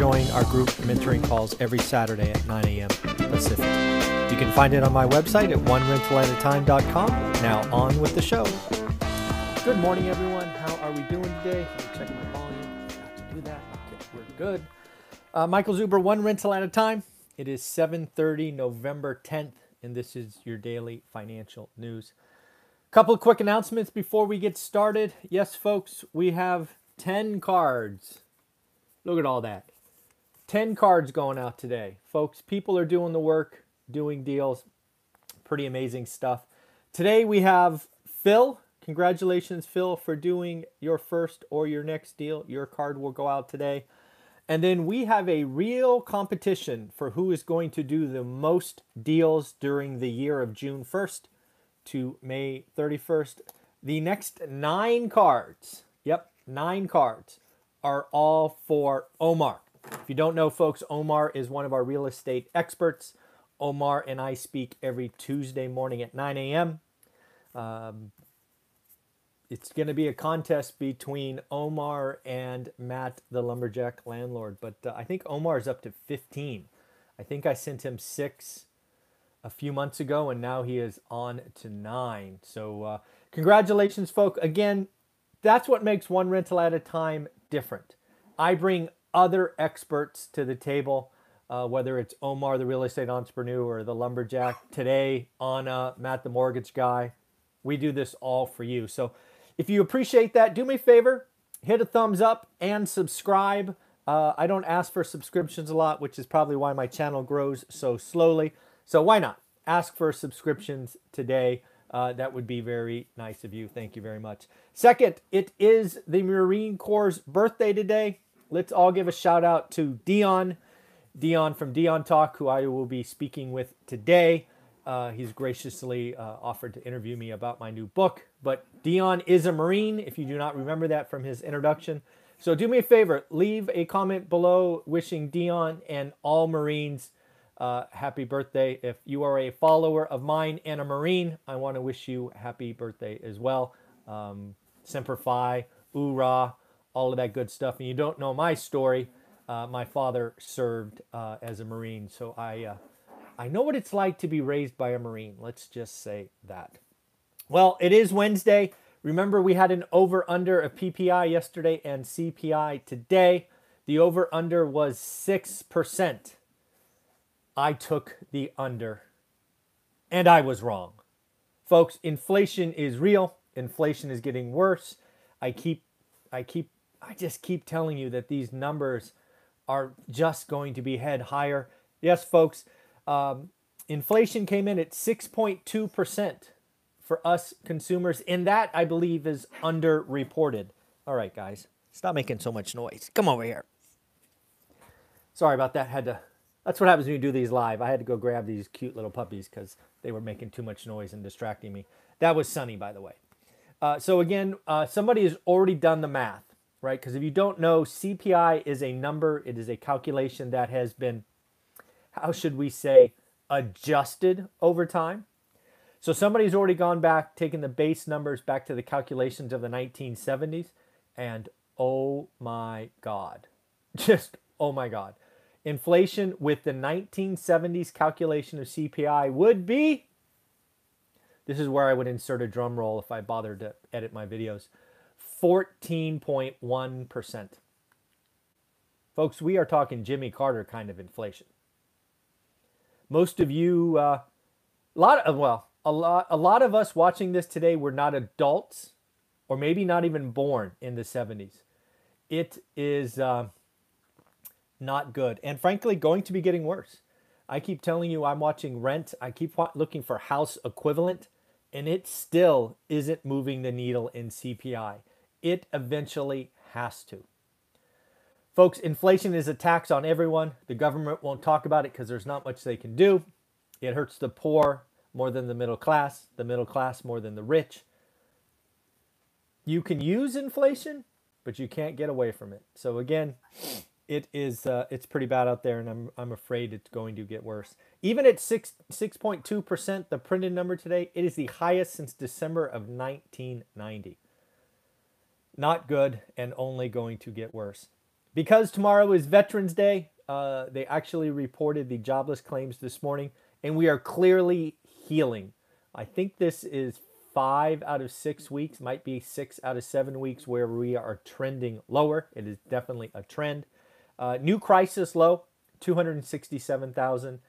join our group mentoring calls every Saturday at 9 a.m. Pacific. You can find it on my website at onerentalatatime.com. Now on with the show. Good morning, everyone. How are we doing today? Let me check my volume. Got to do that. Okay, we're good. Uh, Michael Zuber, one rental at a time. It is 7:30, November 10th, and this is your daily financial news. Couple of quick announcements before we get started. Yes, folks, we have 10 cards. Look at all that. 10 cards going out today. Folks, people are doing the work doing deals. Pretty amazing stuff. Today we have Phil. Congratulations, Phil, for doing your first or your next deal. Your card will go out today. And then we have a real competition for who is going to do the most deals during the year of June 1st to May 31st. The next nine cards, yep, nine cards, are all for Omar. If you don't know, folks, Omar is one of our real estate experts. Omar and I speak every Tuesday morning at 9 a.m. Um, it's going to be a contest between Omar and Matt, the lumberjack landlord. But uh, I think Omar is up to 15. I think I sent him six a few months ago, and now he is on to nine. So, uh, congratulations, folk. Again, that's what makes one rental at a time different. I bring other experts to the table uh, whether it's Omar, the real estate entrepreneur, or the lumberjack. Today, Anna, Matt, the mortgage guy. We do this all for you. So if you appreciate that, do me a favor, hit a thumbs up and subscribe. Uh, I don't ask for subscriptions a lot, which is probably why my channel grows so slowly. So why not ask for subscriptions today? Uh, that would be very nice of you. Thank you very much. Second, it is the Marine Corps' birthday today. Let's all give a shout out to Dion. Dion from Dion Talk, who I will be speaking with today. Uh, he's graciously uh, offered to interview me about my new book. But Dion is a Marine, if you do not remember that from his introduction. So do me a favor, leave a comment below wishing Dion and all Marines uh, happy birthday. If you are a follower of mine and a Marine, I want to wish you happy birthday as well. Um, Semper Fi, Hoorah, all of that good stuff. And you don't know my story, uh, my father served uh, as a Marine, so I uh, I know what it's like to be raised by a Marine. Let's just say that. Well, it is Wednesday. Remember, we had an over under of PPI yesterday and CPI today. The over under was 6%. I took the under, and I was wrong. Folks, inflation is real. Inflation is getting worse. I keep, I keep, I just keep telling you that these numbers are just going to be head higher. Yes, folks, um, inflation came in at 6.2% for us consumers, and that I believe is underreported. All right, guys, stop making so much noise. Come over here. Sorry about that. Had to. That's what happens when you do these live. I had to go grab these cute little puppies because they were making too much noise and distracting me. That was Sunny, by the way. Uh, so again, uh, somebody has already done the math right? Because if you don't know, CPI is a number, it is a calculation that has been, how should we say, adjusted over time. So somebody's already gone back, taken the base numbers back to the calculations of the 1970s, and oh my God, just oh my God. Inflation with the 1970s calculation of CPI would be, this is where I would insert a drum roll if I bothered to edit my videos, 14.1%. Folks, we are talking Jimmy Carter kind of inflation. Most of you, uh, a lot of, well, a lot, a lot of us watching this today were not adults or maybe not even born in the 70s. It is uh, not good. And frankly, going to be getting worse. I keep telling you, I'm watching Rent. I keep looking for house equivalent, and it still isn't moving the needle in CPI. It eventually has to. Folks, inflation is a tax on everyone. The government won't talk about it because there's not much they can do. It hurts the poor more than the middle class, the middle class more than the rich. You can use inflation, but you can't get away from it. So again, it is uh, it's pretty bad out there, and I'm I'm afraid it's going to get worse. Even at six six point two percent, the printed number today, it is the highest since December of 1990. Not good, and only going to get worse. Because tomorrow is Veterans Day, uh, they actually reported the jobless claims this morning, and we are clearly healing. I think this is five out of six weeks, might be six out of seven weeks where we are trending lower. It is definitely a trend. Uh, new crisis low, 267,000.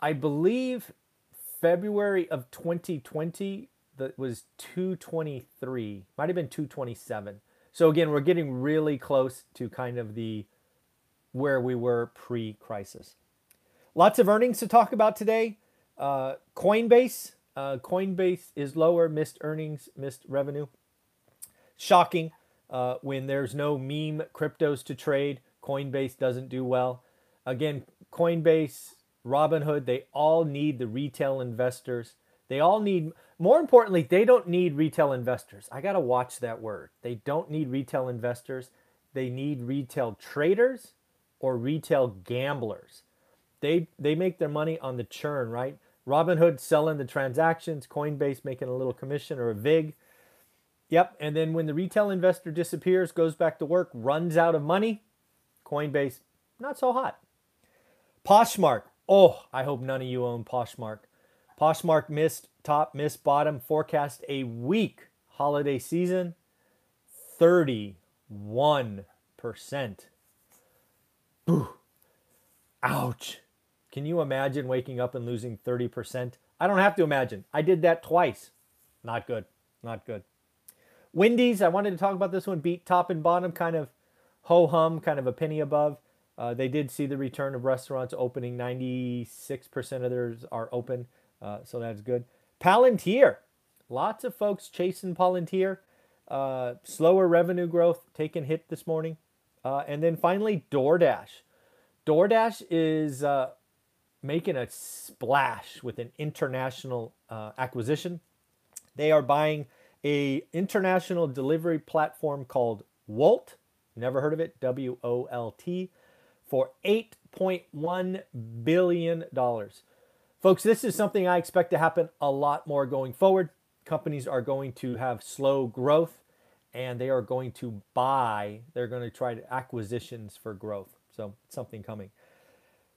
I believe February of 2020 that was 223, might have been 227. So again, we're getting really close to kind of the where we were pre-crisis. Lots of earnings to talk about today. Uh, Coinbase, uh, Coinbase is lower, missed earnings, missed revenue. Shocking uh, when there's no meme cryptos to trade. Coinbase doesn't do well. Again, Coinbase, Robinhood, they all need the retail investors. They all need, more importantly, they don't need retail investors. I got to watch that word. They don't need retail investors. They need retail traders or retail gamblers. They, they make their money on the churn, right? Robinhood selling the transactions, Coinbase making a little commission or a VIG. Yep. And then when the retail investor disappears, goes back to work, runs out of money, Coinbase, not so hot. Poshmark. Oh, I hope none of you own Poshmark. Poshmark missed top, miss, bottom, forecast a weak holiday season. 31%. Boo. Ouch. Can you imagine waking up and losing 30%? I don't have to imagine. I did that twice. Not good. Not good. Wendy's, I wanted to talk about this one, beat top and bottom, kind of ho hum, kind of a penny above. Uh, they did see the return of restaurants opening. 96% of theirs are open, uh, so that's good. Palantir, lots of folks chasing Palantir. Uh, slower revenue growth taking hit this morning. Uh, and then finally, DoorDash. DoorDash is uh, making a splash with an international uh, acquisition. They are buying a international delivery platform called Wolt. Never heard of it. W O L T for 8.1 billion dollars. Folks, this is something I expect to happen a lot more going forward. Companies are going to have slow growth and they are going to buy, they're going to try to acquisitions for growth. So, something coming.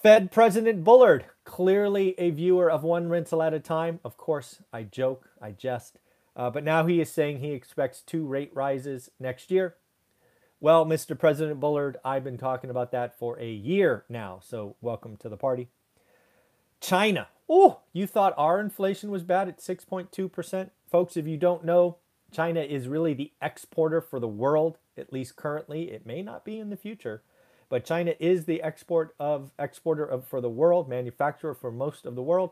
Fed President Bullard, clearly a viewer of one rental at a time. Of course, I joke, I jest. Uh, but now he is saying he expects two rate rises next year. Well, Mr. President Bullard, I've been talking about that for a year now. So, welcome to the party. China. Oh, you thought our inflation was bad at 6.2%? Folks, if you don't know, China is really the exporter for the world, at least currently. It may not be in the future. But China is the export of exporter of for the world, manufacturer for most of the world.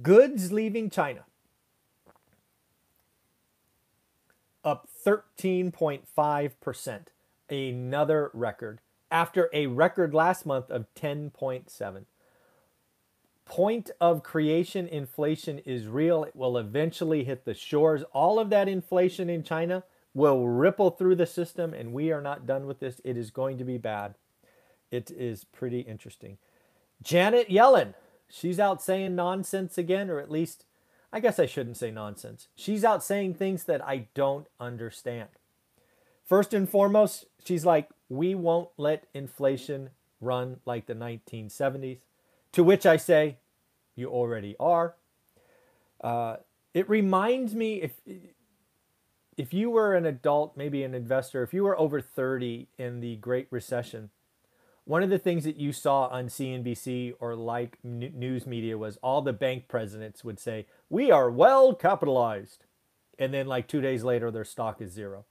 Goods leaving China up 13.5%, another record after a record last month of 10.7. Point of creation inflation is real. It will eventually hit the shores. All of that inflation in China will ripple through the system, and we are not done with this. It is going to be bad. It is pretty interesting. Janet Yellen, she's out saying nonsense again, or at least, I guess I shouldn't say nonsense. She's out saying things that I don't understand. First and foremost, she's like, we won't let inflation run like the 1970s. To which I say, you already are. Uh, it reminds me if if you were an adult, maybe an investor, if you were over 30 in the Great Recession, one of the things that you saw on CNBC or like news media was all the bank presidents would say, We are well capitalized. And then, like two days later, their stock is zero.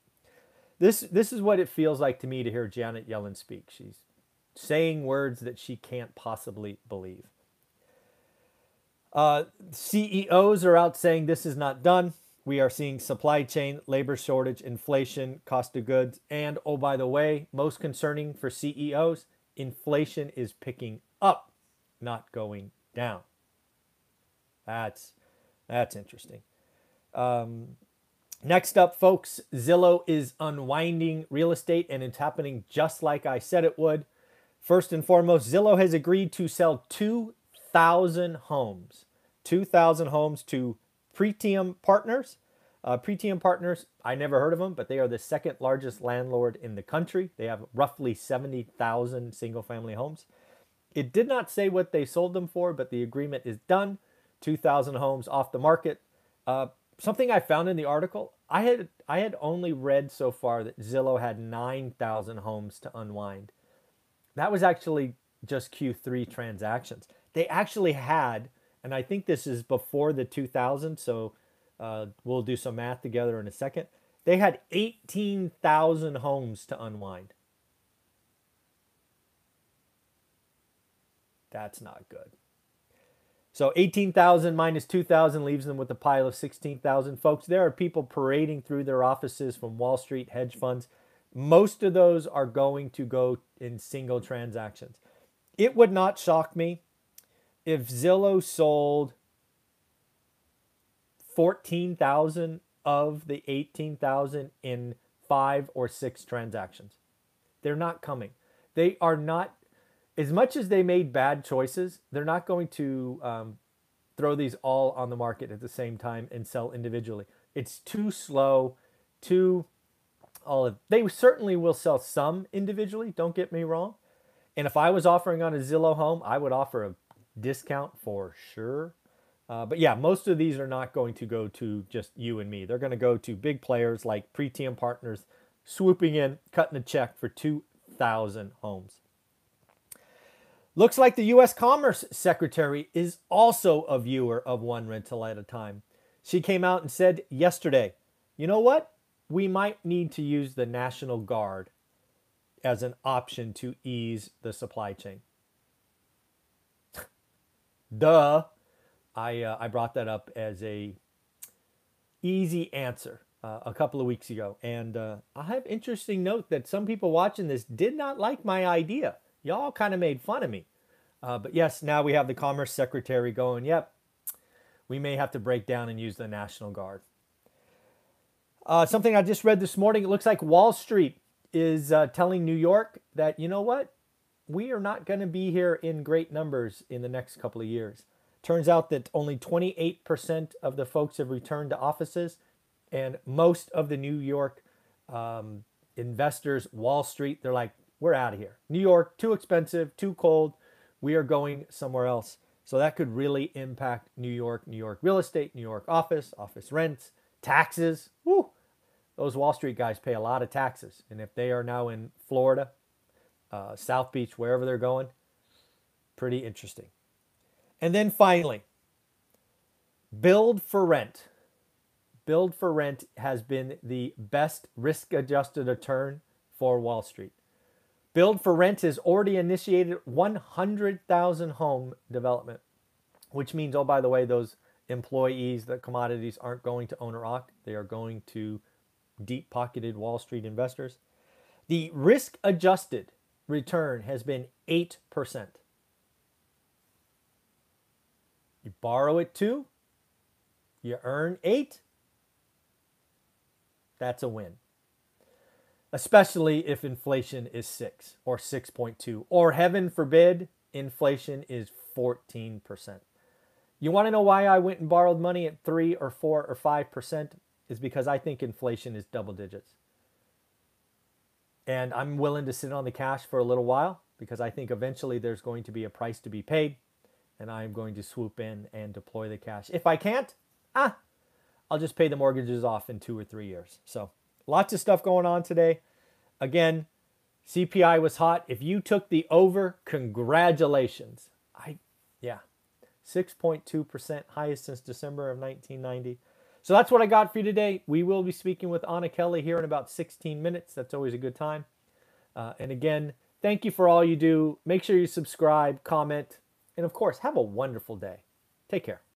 This, this is what it feels like to me to hear Janet Yellen speak. She's saying words that she can't possibly believe. Uh, CEOs are out saying this is not done. We are seeing supply chain, labor shortage, inflation, cost of goods, and oh, by the way, most concerning for CEOs, inflation is picking up, not going down. That's that's interesting. Um, next up, folks, Zillow is unwinding real estate, and it's happening just like I said it would. First and foremost, Zillow has agreed to sell 2,000 homes, 2,000 homes to Pretium Partners. Uh, Pretium Partners, I never heard of them, but they are the second largest landlord in the country. They have roughly 70,000 single family homes. It did not say what they sold them for, but the agreement is done. 2,000 homes off the market. Uh, something I found in the article, I had I had only read so far that Zillow had 9,000 homes to unwind. That was actually just Q3 transactions. They actually had, and I think this is before the 2000, so uh, we'll do some math together in a second. They had 18,000 homes to unwind. That's not good. So 18,000 minus 2,000 leaves them with a pile of 16,000. Folks, there are people parading through their offices from Wall Street hedge funds. Most of those are going to go in single transactions. It would not shock me if Zillow sold 14,000 of the 18,000 in five or six transactions. They're not coming. They are not as much as they made bad choices, they're not going to um, throw these all on the market at the same time and sell individually. It's too slow, too all of they certainly will sell some individually, don't get me wrong. And if I was offering on a Zillow home, I would offer a discount for sure. Uh, but yeah, most of these are not going to go to just you and me. They're going to go to big players like Pretium Partners swooping in, cutting a check for 2,000 homes. Looks like the U.S. Commerce Secretary is also a viewer of One Rental at a Time. She came out and said yesterday, you know what? We might need to use the National Guard as an option to ease the supply chain. Duh. I, uh, I brought that up as a easy answer uh, a couple of weeks ago. And uh, I have interesting note that some people watching this did not like my idea y'all kind of made fun of me. Uh, but yes, now we have the Commerce Secretary going, yep, we may have to break down and use the National Guard. Uh, something I just read this morning, it looks like Wall Street is uh, telling New York that, you know what, we are not going to be here in great numbers in the next couple of years. Turns out that only 28% of the folks have returned to offices, and most of the New York um, investors, Wall Street, they're like, we're out of here. New York, too expensive, too cold. We are going somewhere else. So that could really impact New York, New York real estate, New York office, office rents, taxes. Woo! Those Wall Street guys pay a lot of taxes. And if they are now in Florida, uh, South Beach, wherever they're going, pretty interesting. And then finally, build for rent. Build for rent has been the best risk adjusted return for Wall Street. Build for Rent has already initiated 100,000 home development, which means, oh, by the way, those employees, the commodities aren't going to owner occ, they are going to deep pocketed Wall Street investors. The risk adjusted return has been 8%. You borrow it two, you earn eight. That's a win especially if inflation is 6 or 6.2 or heaven forbid inflation is 14%. You want to know why I went and borrowed money at 3 or 4 or 5% is because I think inflation is double digits. And I'm willing to sit on the cash for a little while because I think eventually there's going to be a price to be paid and I'm going to swoop in and deploy the cash. If I can't, ah, I'll just pay the mortgages off in 2 or 3 years. So, Lots of stuff going on today. Again, CPI was hot. If you took the over, congratulations. I yeah. 6.2% highest since December of 1990. So that's what I got for you today. We will be speaking with Anna Kelly here in about 16 minutes. That's always a good time. Uh, and again, thank you for all you do. Make sure you subscribe, comment, and of course, have a wonderful day. Take care.